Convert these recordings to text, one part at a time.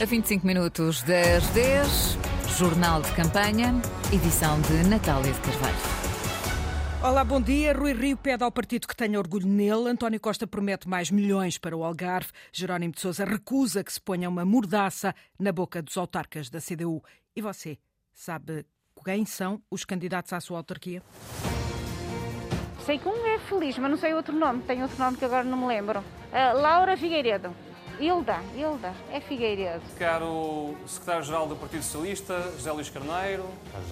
A 25 minutos das 10, Jornal de Campanha, edição de Natália de Carvalho. Olá, bom dia. Rui Rio pede ao partido que tenha orgulho nele. António Costa promete mais milhões para o Algarve. Jerónimo de Sousa recusa que se ponha uma mordaça na boca dos autarcas da CDU. E você, sabe quem são os candidatos à sua autarquia? Sei que um é feliz, mas não sei outro nome. Tem outro nome que agora não me lembro. Uh, Laura Figueiredo. Hilda, Hilda, é Figueiredo. Caro secretário-geral do Partido Socialista, José Luís Carneiro.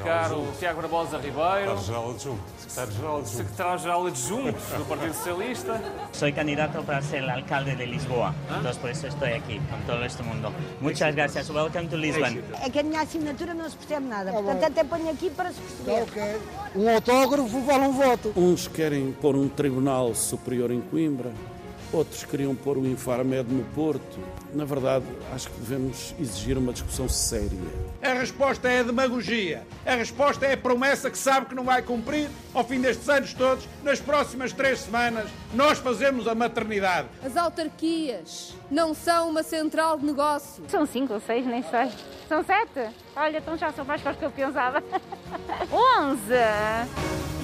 Caro Tiago Barbosa Ribeiro. Secretário-geral adjunto. Secretário-geral adjunto. Secretário-geral adjunto do Partido Socialista. Soy candidato para ser alcalde de Lisboa, entonces por eso estoy aquí con todo este mundo. Muchas gracias. Welcome to Lisbon. É que a minha assinatura não se percebe nada, portanto até ponho aqui para se perceber. Um autógrafo vale um voto. Uns querem pôr um tribunal superior em Coimbra, outros queriam pôr o Infarmed no Porto. Na verdade, acho que devemos exigir uma discussão séria. A resposta é a demagogia. A resposta é a promessa que sabe que não vai cumprir ao fim destes anos todos. Nas próximas três semanas, nós fazemos a maternidade. As autarquias não são uma central de negócio. São cinco ou seis, nem sei. São sete? Olha, então já são mais que os que eu pensava. Onze!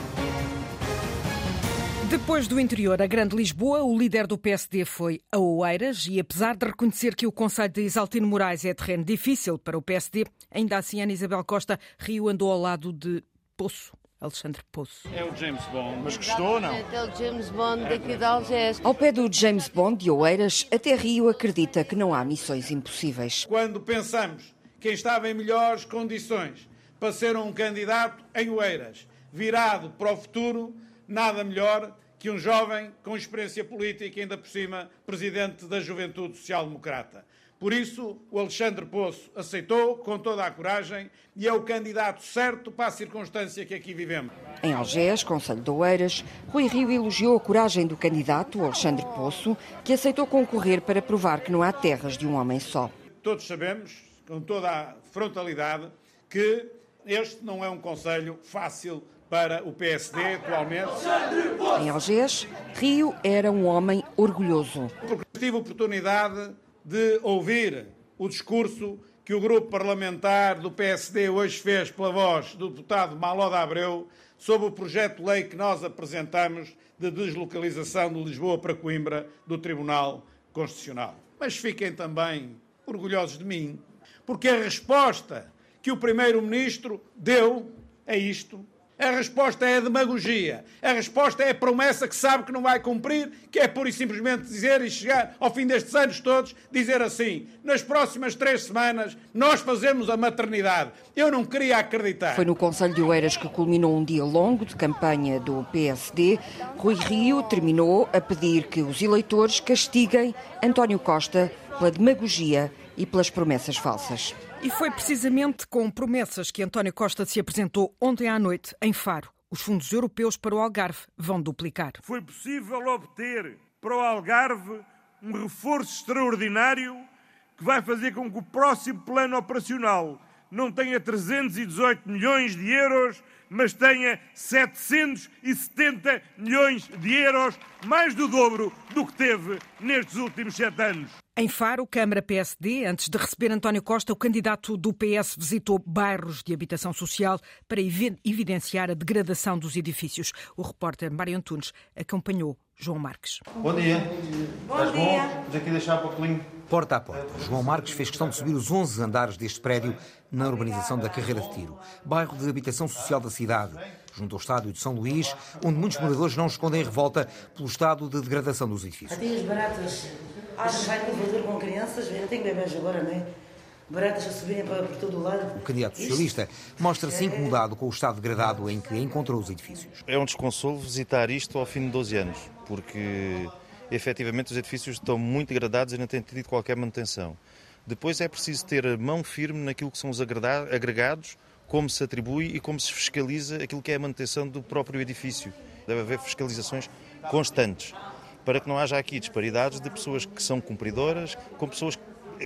Depois do interior, a Grande Lisboa, o líder do PSD foi a Oeiras e, apesar de reconhecer que o Conselho de Isaltino Moraes é terreno difícil para o PSD, ainda assim Ana Isabel Costa Rio andou ao lado de Poço. Alexandre Poço. É o James Bond, mas gostou, não? É o James Bond daqui de Algés. Ao pé do James Bond de Oeiras, até Rio acredita que não há missões impossíveis. Quando pensamos quem estava em melhores condições para ser um candidato em Oeiras, virado para o futuro, nada melhor que um jovem com experiência política, ainda por cima presidente da Juventude Social Democrata. Por isso, o Alexandre Poço aceitou com toda a coragem e é o candidato certo para a circunstância que aqui vivemos. Em Algés, Conselho de Oeiras, Rui Rio elogiou a coragem do candidato, Alexandre Poço, que aceitou concorrer para provar que não há terras de um homem só. Todos sabemos, com toda a frontalidade, que este não é um conselho fácil para o PSD atualmente. Em Algés, Rio era um homem orgulhoso. Porque tive a oportunidade de ouvir o discurso que o grupo parlamentar do PSD hoje fez pela voz do deputado Maloda Abreu sobre o projeto de lei que nós apresentamos de deslocalização de Lisboa para Coimbra do Tribunal Constitucional. Mas fiquem também orgulhosos de mim, porque a resposta que o Primeiro-Ministro deu a isto a resposta é a demagogia. A resposta é a promessa que sabe que não vai cumprir, que é pura e simplesmente dizer e chegar ao fim destes anos todos, dizer assim: nas próximas três semanas nós fazemos a maternidade. Eu não queria acreditar. Foi no Conselho de Oeiras que culminou um dia longo de campanha do PSD. Rui Rio terminou a pedir que os eleitores castiguem António Costa pela demagogia e pelas promessas falsas. E foi precisamente com promessas que António Costa se apresentou ontem à noite em Faro. Os fundos europeus para o Algarve vão duplicar. Foi possível obter para o Algarve um reforço extraordinário que vai fazer com que o próximo plano operacional não tenha 318 milhões de euros, mas tenha 770 milhões de euros, mais do dobro do que teve nestes últimos sete anos. Em Faro, Câmara PSD, antes de receber António Costa, o candidato do PS visitou bairros de habitação social para evidenciar a degradação dos edifícios. O repórter Mário Antunes acompanhou João Marques. Bom dia. Bom Estás dia. bom? Vamos aqui deixar para o colinho. Porta a porta, João Marques fez questão de subir os 11 andares deste prédio na urbanização da Carreira de Tiro, bairro de habitação social da cidade, junto ao estádio de São Luís, onde muitos moradores não escondem revolta pelo estado de degradação dos edifícios. Até as baratas, achas vai no elevador com crianças, eu tenho bebês agora, não é? Baratas a subirem para por todo o lado. O candidato socialista mostra-se incomodado com o estado degradado em que encontrou os edifícios. É um desconsolo visitar isto ao fim de 12 anos, porque efetivamente os edifícios estão muito degradados e não têm tido qualquer manutenção. Depois é preciso ter a mão firme naquilo que são os agregados, como se atribui e como se fiscaliza aquilo que é a manutenção do próprio edifício. Deve haver fiscalizações constantes para que não haja aqui disparidades de pessoas que são cumpridoras com pessoas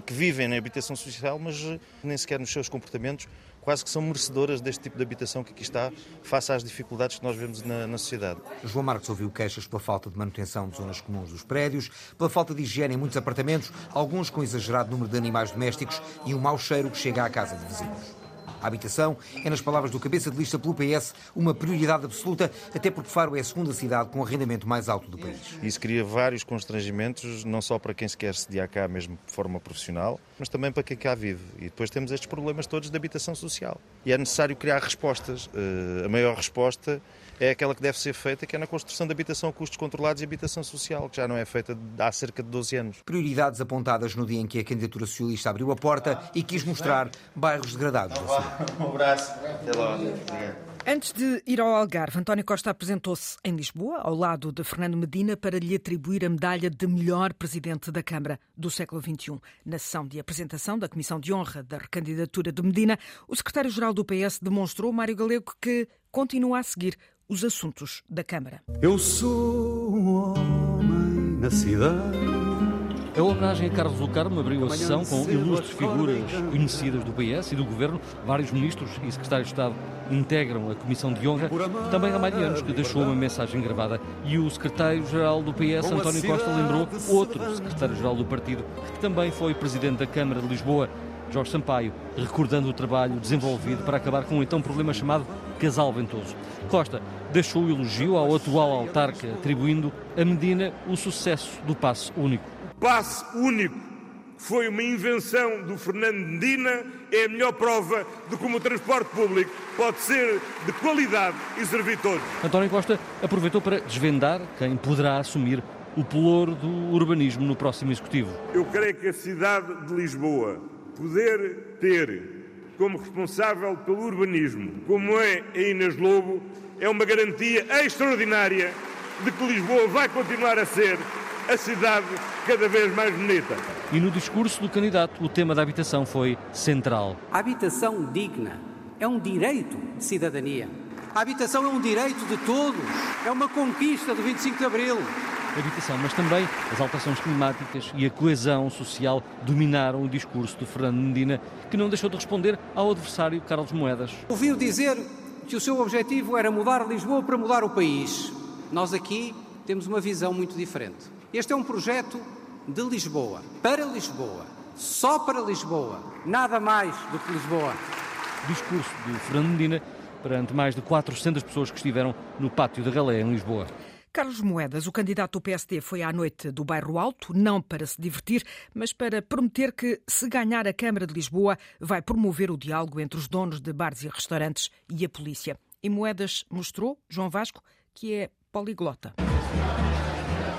que vivem na habitação social, mas nem sequer nos seus comportamentos quase que são merecedoras deste tipo de habitação que aqui está, face às dificuldades que nós vemos na, na sociedade. João Marcos ouviu queixas pela falta de manutenção de zonas comuns dos prédios, pela falta de higiene em muitos apartamentos, alguns com exagerado número de animais domésticos e um mau cheiro que chega à casa de vizinhos. A habitação é, nas palavras do cabeça de lista pelo PS, uma prioridade absoluta, até porque Faro é a segunda cidade com arrendamento mais alto do país. Isso cria vários constrangimentos, não só para quem se quer sediar cá mesmo de forma profissional, mas também para quem cá vive. E depois temos estes problemas todos de habitação social. E é necessário criar respostas. Eh, a maior resposta é aquela que deve ser feita, que é na construção de habitação a custos controlados e habitação social, que já não é feita há cerca de 12 anos. Prioridades apontadas no dia em que a candidatura socialista abriu a porta e quis mostrar bairros degradados da cidade. Um abraço. Até logo. Obrigado. Antes de ir ao Algarve, António Costa apresentou-se em Lisboa, ao lado de Fernando Medina, para lhe atribuir a medalha de melhor presidente da Câmara do século XXI. Na sessão de apresentação da Comissão de Honra da recandidatura de Medina, o secretário-geral do PS demonstrou, Mário Galego, que continua a seguir os assuntos da Câmara. Eu sou um homem na cidade. A homenagem a Carlos do Carmo abriu a sessão com ilustres figuras conhecidas do PS e do Governo. Vários ministros e secretários de Estado integram a Comissão de Honra. Também há Marianos, que deixou uma mensagem gravada. E o secretário-geral do PS, António Costa, lembrou outro secretário-geral do partido, que também foi presidente da Câmara de Lisboa, Jorge Sampaio, recordando o trabalho desenvolvido para acabar com um então problema chamado casal ventoso. Costa deixou o elogio ao atual autarca, atribuindo a Medina o sucesso do passe único. O passe único foi uma invenção do Fernando Medina, é a melhor prova de como o transporte público pode ser de qualidade e servir todos. António Costa aproveitou para desvendar quem poderá assumir o pelouro do urbanismo no próximo executivo. Eu creio que a cidade de Lisboa poder ter como responsável pelo urbanismo, como é a Inês Lobo, é uma garantia extraordinária de que Lisboa vai continuar a ser a cidade cada vez mais bonita. E no discurso do candidato, o tema da habitação foi central. A habitação digna é um direito de cidadania. A habitação é um direito de todos, é uma conquista do 25 de Abril habitação, mas também as alterações climáticas e a coesão social dominaram o discurso do Fernando Medina, que não deixou de responder ao adversário Carlos Moedas. Ouviu dizer que o seu objetivo era mudar Lisboa para mudar o país. Nós aqui temos uma visão muito diferente. Este é um projeto de Lisboa, para Lisboa, só para Lisboa, nada mais do que Lisboa. Discurso de Fernando Medina perante mais de 400 pessoas que estiveram no pátio da Galé, em Lisboa. Carlos Moedas, o candidato do PSD, foi à noite do Bairro Alto, não para se divertir, mas para prometer que, se ganhar a Câmara de Lisboa, vai promover o diálogo entre os donos de bares e restaurantes e a polícia. E Moedas mostrou, João Vasco, que é poliglota.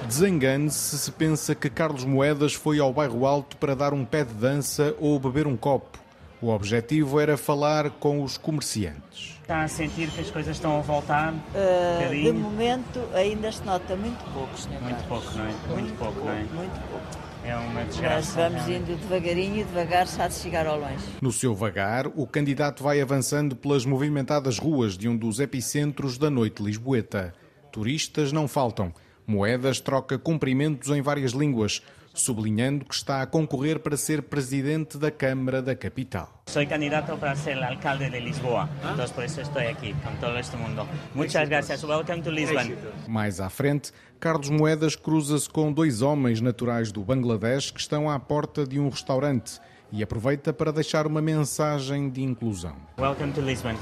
Desengane-se se pensa que Carlos Moedas foi ao Bairro Alto para dar um pé de dança ou beber um copo. O objetivo era falar com os comerciantes. Está a sentir que as coisas estão a voltar? Uh, de momento ainda se nota muito pouco, Sr. Muito pouco, não é? Muito, muito pouco, não é? Muito pouco. É uma desgraça. Nós vamos indo devagarinho e devagar se há de chegar ao longe. No seu vagar, o candidato vai avançando pelas movimentadas ruas de um dos epicentros da noite lisboeta. Turistas não faltam. Moedas troca cumprimentos em várias línguas sublinhando que está a concorrer para ser presidente da Câmara da capital. Sou candidato para ser alcalde de Lisboa, então por isso estou aqui com todo este mundo. Muitas graças. Welcome to Lisbon. Mais à frente, Carlos Moedas cruza-se com dois homens naturais do Bangladesh que estão à porta de um restaurante e aproveita para deixar uma mensagem de inclusão. Welcome to Lisbon.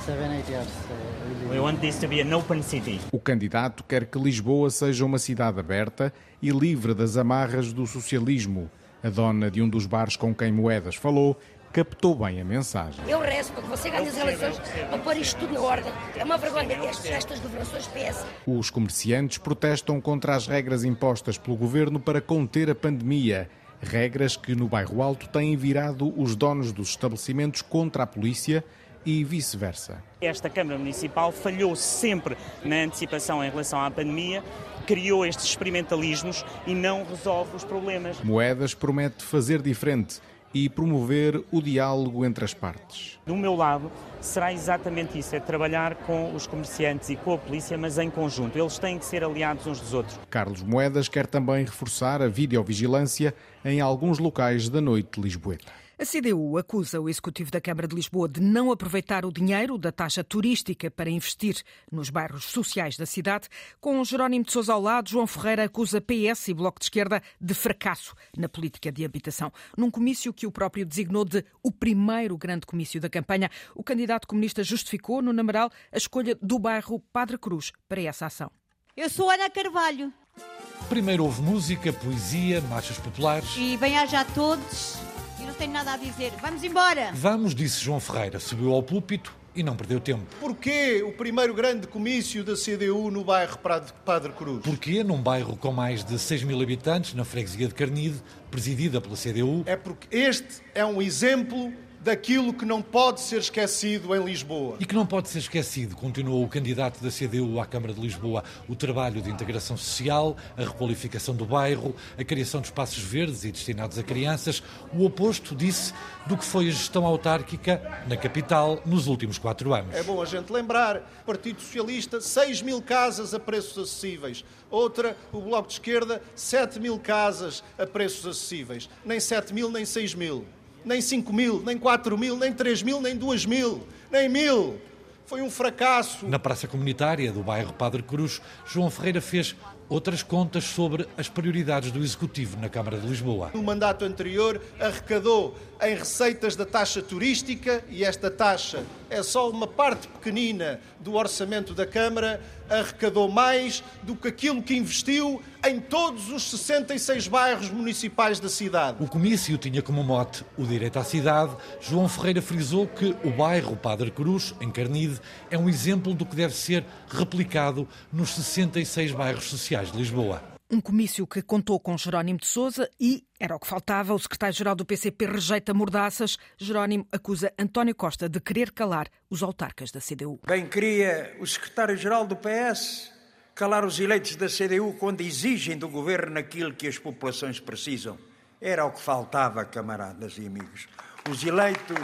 We want this to be an open city. O candidato quer que Lisboa seja uma cidade aberta e livre das amarras do socialismo. A dona de um dos bares com quem Moedas falou captou bem a mensagem. Eu rezo para que você ganhe as eleições para pôr isto tudo na ordem. É uma vergonha estas governações PS. Os comerciantes protestam contra as regras impostas pelo governo para conter a pandemia regras que no bairro Alto têm virado os donos dos estabelecimentos contra a polícia e vice-versa. Esta Câmara Municipal falhou sempre na antecipação em relação à pandemia, criou estes experimentalismos e não resolve os problemas. Moedas promete fazer diferente e promover o diálogo entre as partes. Do meu lado, será exatamente isso: é trabalhar com os comerciantes e com a polícia, mas em conjunto. Eles têm que ser aliados uns dos outros. Carlos Moedas quer também reforçar a videovigilância em alguns locais da noite de Lisboeta. A CDU acusa o Executivo da Câmara de Lisboa de não aproveitar o dinheiro da taxa turística para investir nos bairros sociais da cidade. Com Jerónimo de Sousa ao lado, João Ferreira acusa PS e Bloco de Esquerda de fracasso na política de habitação. Num comício que o próprio designou de o primeiro grande comício da campanha, o candidato comunista justificou no Namaral a escolha do bairro Padre Cruz para essa ação. Eu sou Ana Carvalho. Primeiro houve música, poesia, marchas populares. E bem-aja a todos não tenho nada a dizer. Vamos embora! Vamos, disse João Ferreira. Subiu ao púlpito e não perdeu tempo. Porquê o primeiro grande comício da CDU no bairro Padre Cruz? Porquê num bairro com mais de 6 mil habitantes, na freguesia de Carnide, presidida pela CDU? É porque este é um exemplo daquilo que não pode ser esquecido em Lisboa. E que não pode ser esquecido, continuou o candidato da CDU à Câmara de Lisboa, o trabalho de integração social, a requalificação do bairro, a criação de espaços verdes e destinados a crianças, o oposto, disse, do que foi a gestão autárquica na capital nos últimos quatro anos. É bom a gente lembrar, Partido Socialista, 6 mil casas a preços acessíveis. Outra, o Bloco de Esquerda, 7 mil casas a preços acessíveis. Nem 7 mil, nem 6 mil nem 5 mil, nem 4 mil, nem 3 mil, nem 2 mil, nem mil. Foi um fracasso. Na praça comunitária do bairro Padre Cruz, João Ferreira fez outras contas sobre as prioridades do Executivo na Câmara de Lisboa. No mandato anterior, arrecadou em receitas da taxa turística, e esta taxa é só uma parte pequenina do orçamento da Câmara, arrecadou mais do que aquilo que investiu em todos os 66 bairros municipais da cidade. O comício tinha como mote o direito à cidade. João Ferreira frisou que o bairro Padre Cruz, em Carnide, é um exemplo do que deve ser replicado nos 66 bairros sociais de Lisboa. Um comício que contou com Jerónimo de Sousa e, era o que faltava, o secretário-geral do PCP rejeita mordaças. Jerónimo acusa António Costa de querer calar os autarcas da CDU. Bem queria o secretário-geral do PS calar os eleitos da CDU quando exigem do governo aquilo que as populações precisam. Era o que faltava, camaradas e amigos. Os eleitos.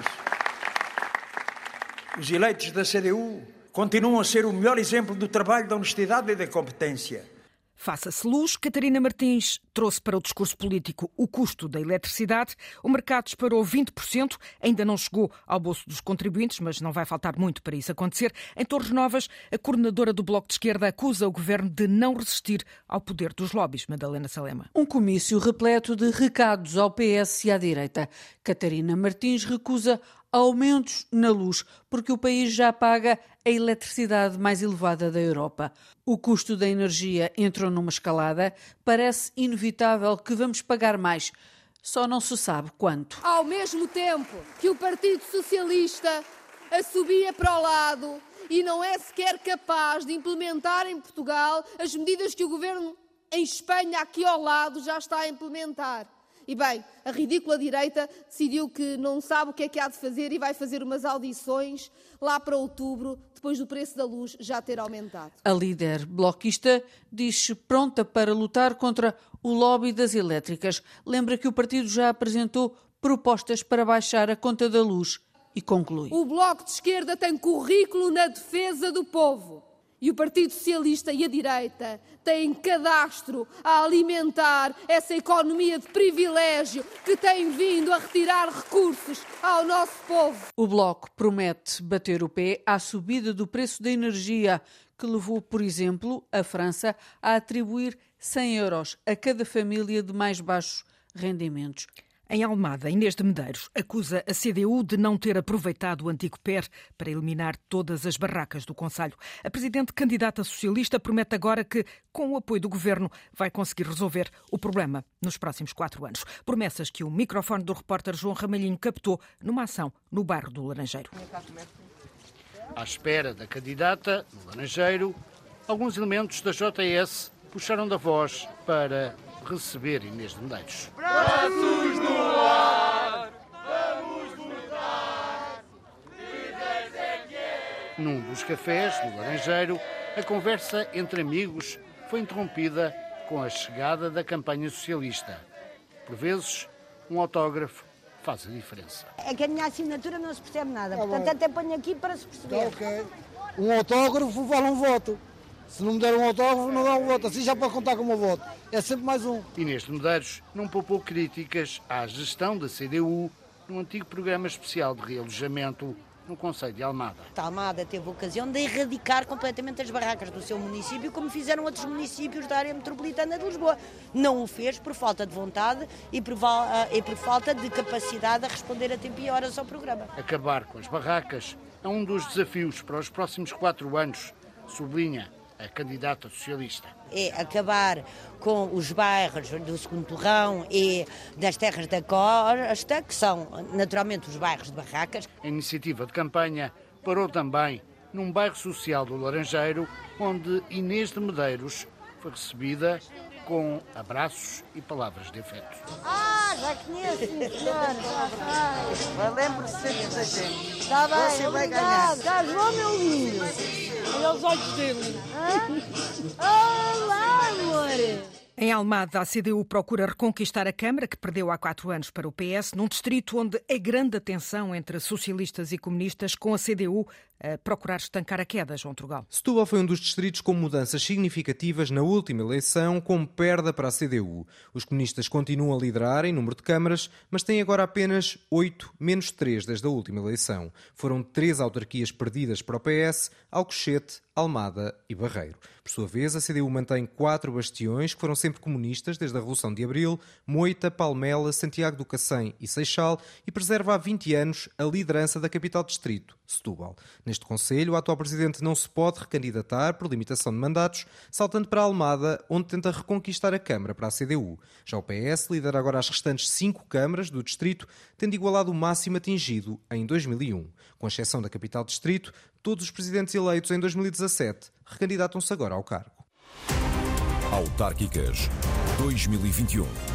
Os eleitos da CDU continuam a ser o melhor exemplo do trabalho, da honestidade e da competência. Faça-se luz, Catarina Martins trouxe para o discurso político o custo da eletricidade. O mercado disparou 20%, ainda não chegou ao bolso dos contribuintes, mas não vai faltar muito para isso acontecer. Em Torres Novas, a coordenadora do Bloco de Esquerda acusa o governo de não resistir ao poder dos lobbies. Madalena Salema. Um comício repleto de recados ao PS e à direita. Catarina Martins recusa aumentos na luz, porque o país já paga a eletricidade mais elevada da Europa. O custo da energia entrou numa escalada, parece inevitável que vamos pagar mais. Só não se sabe quanto. Ao mesmo tempo que o Partido Socialista assobia para o lado e não é sequer capaz de implementar em Portugal as medidas que o governo em Espanha, aqui ao lado, já está a implementar. E bem, a ridícula direita decidiu que não sabe o que é que há de fazer e vai fazer umas audições lá para outubro, depois do preço da luz já ter aumentado. A líder bloquista diz-se pronta para lutar contra o lobby das elétricas. Lembra que o partido já apresentou propostas para baixar a conta da luz e conclui. O Bloco de Esquerda tem currículo na defesa do povo e o Partido Socialista e a direita têm cadastro a alimentar essa economia de privilégio que tem vindo a retirar recursos ao nosso povo. O Bloco promete bater o pé à subida do preço da energia, que levou, por exemplo, a França a atribuir 100 euros a cada família de mais baixos rendimentos. Em Almada, Inês de Medeiros acusa a CDU de não ter aproveitado o antigo PER para eliminar todas as barracas do Conselho. A presidente candidata socialista promete agora que, com o apoio do governo, vai conseguir resolver o problema nos próximos quatro anos. Promessas que o microfone do repórter João Ramalhinho captou numa ação no bairro do Laranjeiro. À espera da candidata, no Laranjeiro, alguns elementos da JS puxaram da voz para receber Inês de Medeiros. Braços no ar, vamos votar. É Num dos cafés, no Laranjeiro, a conversa entre amigos foi interrompida com a chegada da campanha socialista. Por vezes, um autógrafo faz a diferença. É que a minha assinatura não se percebe nada, portanto até ponho aqui para se perceber. ok. Um autógrafo vale um voto. Se não me der um autógrafo, não dá um voto. Assim já pode contar como um voto. É sempre mais um. Inês de Medeiros não poupou críticas à gestão da CDU no antigo programa especial de realojamento no Conselho de Almada. A Almada teve a ocasião de erradicar completamente as barracas do seu município, como fizeram outros municípios da área metropolitana de Lisboa. Não o fez por falta de vontade e por, e por falta de capacidade a responder a tempo e horas ao programa. Acabar com as barracas é um dos desafios para os próximos quatro anos, sublinha a candidata socialista. É acabar com os bairros do segundo torrão e das terras da costa, que são naturalmente os bairros de barracas. A iniciativa de campanha parou também num bairro social do Laranjeiro, onde Inês de Medeiros foi recebida com abraços e palavras de afeto. Ah, já conheço, senhora. Lembre-se sempre da gente. Está bem, Você vai obrigado. ganhar. Já vou, meu lindo. Olha os olhos dele. Olá, amor. Em Almada, a CDU procura reconquistar a Câmara, que perdeu há quatro anos para o PS, num distrito onde é grande a tensão entre socialistas e comunistas, com a CDU procurar estancar a queda, João Trugal. Setúbal foi um dos distritos com mudanças significativas na última eleição, com perda para a CDU. Os comunistas continuam a liderar em número de câmaras, mas têm agora apenas 8, menos 3 desde a última eleição. Foram três autarquias perdidas para o PS, Alcochete, Almada e Barreiro. Por sua vez, a CDU mantém quatro bastiões que foram sempre comunistas desde a Revolução de Abril, Moita, Palmela, Santiago do Cacém e Seixal, e preserva há 20 anos a liderança da capital distrito, Setúbal. Neste Conselho, o atual presidente não se pode recandidatar por limitação de mandatos, saltando para Almada, onde tenta reconquistar a Câmara para a CDU. Já o PS lidera agora as restantes cinco câmaras do distrito, tendo igualado o máximo atingido em 2001. Com exceção da capital distrito, todos os presidentes eleitos em 2017 recandidatam-se agora ao cargo. Autárquicas 2021.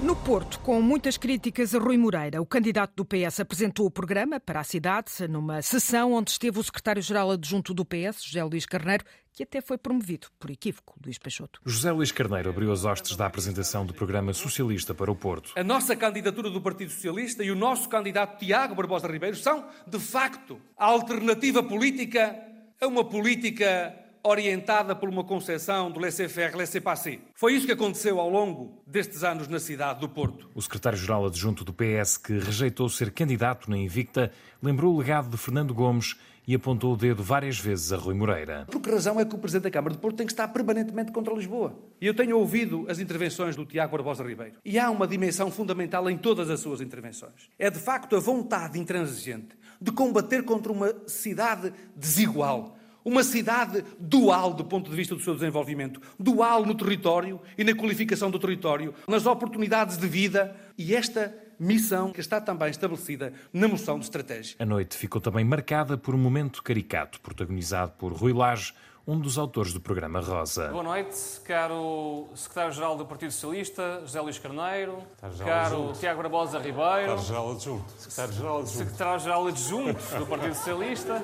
No Porto, com muitas críticas a Rui Moreira, o candidato do PS apresentou o programa para a cidade numa sessão onde esteve o secretário-geral adjunto do PS, José Luís Carneiro, que até foi promovido, por equívoco, Luís Peixoto. José Luís Carneiro abriu as hostes da apresentação do programa socialista para o Porto. A nossa candidatura do Partido Socialista e o nosso candidato Tiago Barbosa Ribeiro são, de facto, a alternativa política a uma política orientada por uma concepção do laissez-faire, laissez-passer. Foi isso que aconteceu ao longo destes anos na cidade do Porto. O secretário-geral adjunto do PS, que rejeitou ser candidato na Invicta, lembrou o legado de Fernando Gomes e apontou o dedo várias vezes a Rui Moreira. Por que razão é que o Presidente da Câmara de Porto tem que estar permanentemente contra Lisboa? E eu tenho ouvido as intervenções do Tiago Barbosa Ribeiro. E há uma dimensão fundamental em todas as suas intervenções. É de facto a vontade intransigente de combater contra uma cidade desigual, uma cidade dual do ponto de vista do seu desenvolvimento, dual no território e na qualificação do território, nas oportunidades de vida e esta missão que está também estabelecida na moção de estratégia. A noite ficou também marcada por um momento caricato, protagonizado por Rui Lage, um dos autores do programa Rosa. Boa noite, caro secretário-geral do Partido Socialista, José Luís Carneiro, caro adjunto. Tiago Barbosa Ribeiro, Secretário-Geral Adjunto. Secretário-Geral Adjunto. secretário-geral adjunto do Partido Socialista.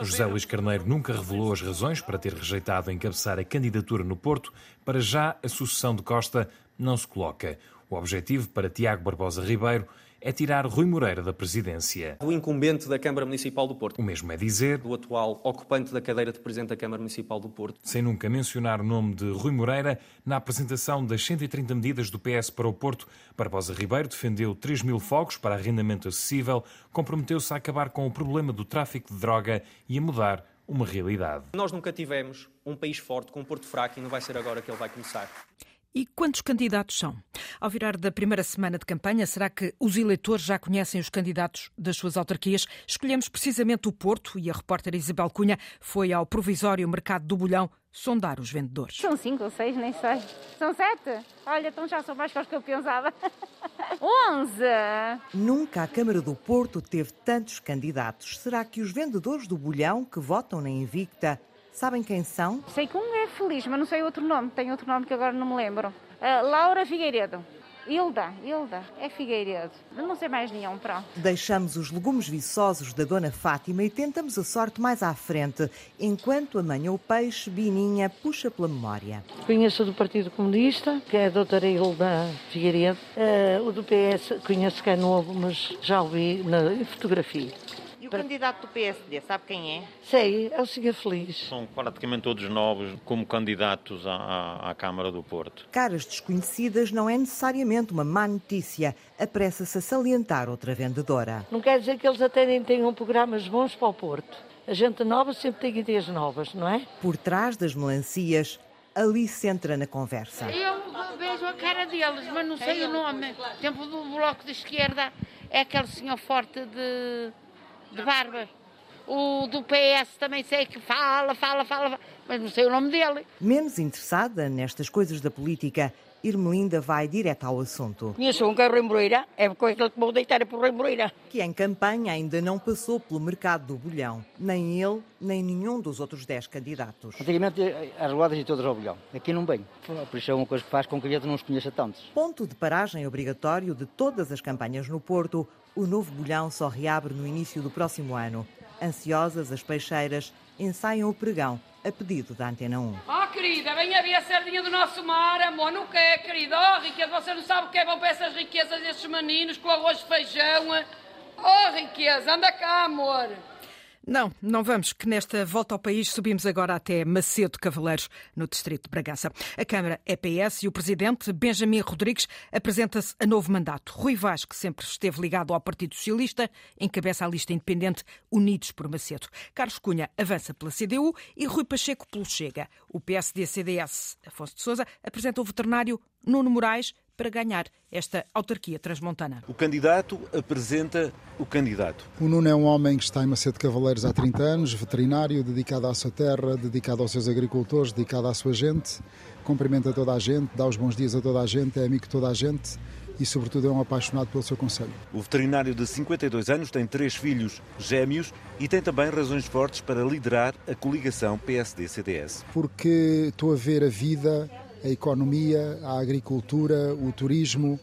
José Luís Carneiro nunca revelou as razões para ter rejeitado encabeçar a candidatura no Porto. Para já, a sucessão de Costa não se coloca. O objetivo para Tiago Barbosa Ribeiro é tirar Rui Moreira da presidência. Do incumbente da Câmara Municipal do Porto. O mesmo é dizer, Do atual ocupante da cadeira de Presidente da Câmara Municipal do Porto. sem nunca mencionar o nome de Rui Moreira, na apresentação das 130 medidas do PS para o Porto, Barbosa Ribeiro defendeu 3 mil fogos para arrendamento acessível, comprometeu-se a acabar com o problema do tráfico de droga e a mudar uma realidade. Nós nunca tivemos um país forte com um Porto fraco e não vai ser agora que ele vai começar. E quantos candidatos são? Ao virar da primeira semana de campanha, será que os eleitores já conhecem os candidatos das suas autarquias? Escolhemos precisamente o Porto e a repórter Isabel Cunha foi ao provisório Mercado do Bolhão sondar os vendedores. São cinco ou seis, nem sei. São sete? Olha, então já são mais que os que eu pensava. Onze! Nunca a Câmara do Porto teve tantos candidatos. Será que os vendedores do bolhão que votam na Invicta sabem quem são? Sei que um é feliz, mas não sei outro nome. Tem outro nome que agora não me lembro. Ah, Laura Figueiredo. Hilda, Hilda, é Figueiredo. Não sei mais nenhum, pronto. Deixamos os legumes viçosos da Dona Fátima e tentamos a sorte mais à frente, enquanto amanhã o peixe, Bininha, puxa pela memória. Conheço o do Partido Comunista, que é a doutora Hilda Figueiredo. Uh, o do PS conheço que é novo, mas já o vi na fotografia. E o candidato do PSD, sabe quem é? Sei, é o Siga Feliz. São praticamente todos novos como candidatos à, à, Câmara do Porto. Caras desconhecidas não é necessariamente uma má notícia. Apressa-se a salientar outra vendedora. Não quer dizer que eles até nem tenham programas bons para o Porto. A gente nova sempre tem ideias novas, não é? Por trás das melancias, Alice entra na conversa. Eu vejo a cara deles, mas não sei o nome. Tempo do Bloco de Esquerda é aquele senhor forte de de barba. O do PS também sei que fala, fala, fala, mas não sei o nome dele. Menos interessada nestas coisas da política, Irmelinda vai direto ao assunto. Conheço um que é Moreira, é com aquele que vou deitar por Rui Moreira. Que em campanha ainda não passou pelo mercado do bolhão. Nem ele, nem nenhum dos outros dez candidatos. Antigamente as rodadas e todas ao bolhão. Aqui não vem. Por isso é uma coisa que faz com que a gente não os conheça tantos. Ponto de paragem obrigatório de todas as campanhas no Porto, o novo bolhão só reabre no início do próximo ano. Ansiosas, as peixeiras ensaiam o pregão a pedido da Antena 1. Oh, querida, venha ver a sardinha do nosso mar, amor, não quer, querida? Oh, riqueza, você não sabe o que é bom para essas riquezas destes meninos com arroz de feijão? Oh, riqueza, anda cá, amor. Não, não vamos, que nesta volta ao país subimos agora até Macedo Cavaleiros, no distrito de Bragança. A Câmara é PS e o presidente, Benjamin Rodrigues, apresenta-se a novo mandato. Rui Vaz, que sempre esteve ligado ao Partido Socialista, encabeça a lista independente Unidos por Macedo. Carlos Cunha avança pela CDU e Rui Pacheco pelo Chega. O PSD-CDS, Afonso de Sousa, apresenta o veterinário Nuno Moraes, para ganhar esta autarquia transmontana. O candidato apresenta o candidato. O Nuno é um homem que está em Macedo Cavaleiros há 30 anos, veterinário, dedicado à sua terra, dedicado aos seus agricultores, dedicado à sua gente, cumprimenta toda a gente, dá os bons dias a toda a gente, é amigo de toda a gente e, sobretudo, é um apaixonado pelo seu conselho. O veterinário de 52 anos tem três filhos gêmeos e tem também razões fortes para liderar a coligação PSD-CDS. Porque estou a ver a vida a economia, a agricultura, o turismo,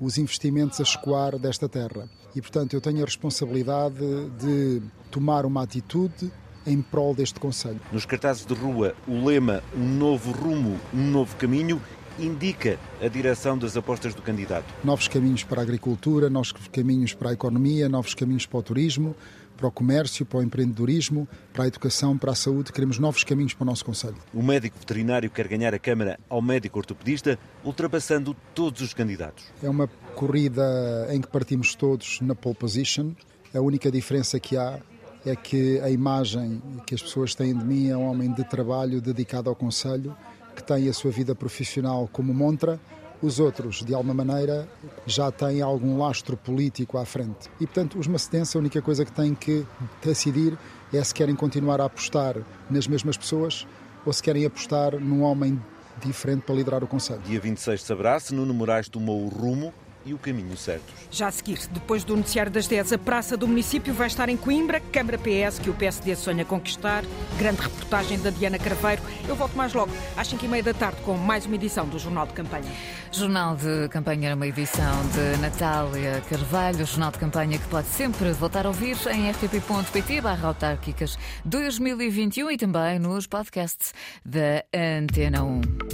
os investimentos a escoar desta terra. E, portanto, eu tenho a responsabilidade de tomar uma atitude em prol deste Conselho. Nos cartazes de rua, o lema Um novo rumo, um novo caminho indica a direção das apostas do candidato. Novos caminhos para a agricultura, novos caminhos para a economia, novos caminhos para o turismo, para o comércio, para o empreendedorismo, para a educação, para a saúde. Queremos novos caminhos para o nosso Conselho. O médico veterinário quer ganhar a Câmara ao médico ortopedista, ultrapassando todos os candidatos. É uma corrida em que partimos todos na pole position. A única diferença que há é que a imagem que as pessoas têm de mim é um homem de trabalho dedicado ao Conselho, que tem a sua vida profissional como montra os outros, de alguma maneira, já têm algum lastro político à frente. E, portanto, os macedenses, a única coisa que têm que decidir é se querem continuar a apostar nas mesmas pessoas ou se querem apostar num homem diferente para liderar o Conselho. Dia 26 saberá se Nuno Moraes tomou o rumo e o caminho certo. Já a seguir, depois do noticiário das 10, a praça do município vai estar em Coimbra, Câmara PS, que o PSD sonha conquistar. Grande reportagem da Diana Carveiro. Eu volto mais logo, às 5 e meia da tarde, com mais uma edição do Jornal de Campanha. Jornal de Campanha era uma edição de Natália Carvalho, Jornal de Campanha que pode sempre voltar a ouvir em rtp.pt barra autárquicas 2021 e também nos podcasts da Antena 1.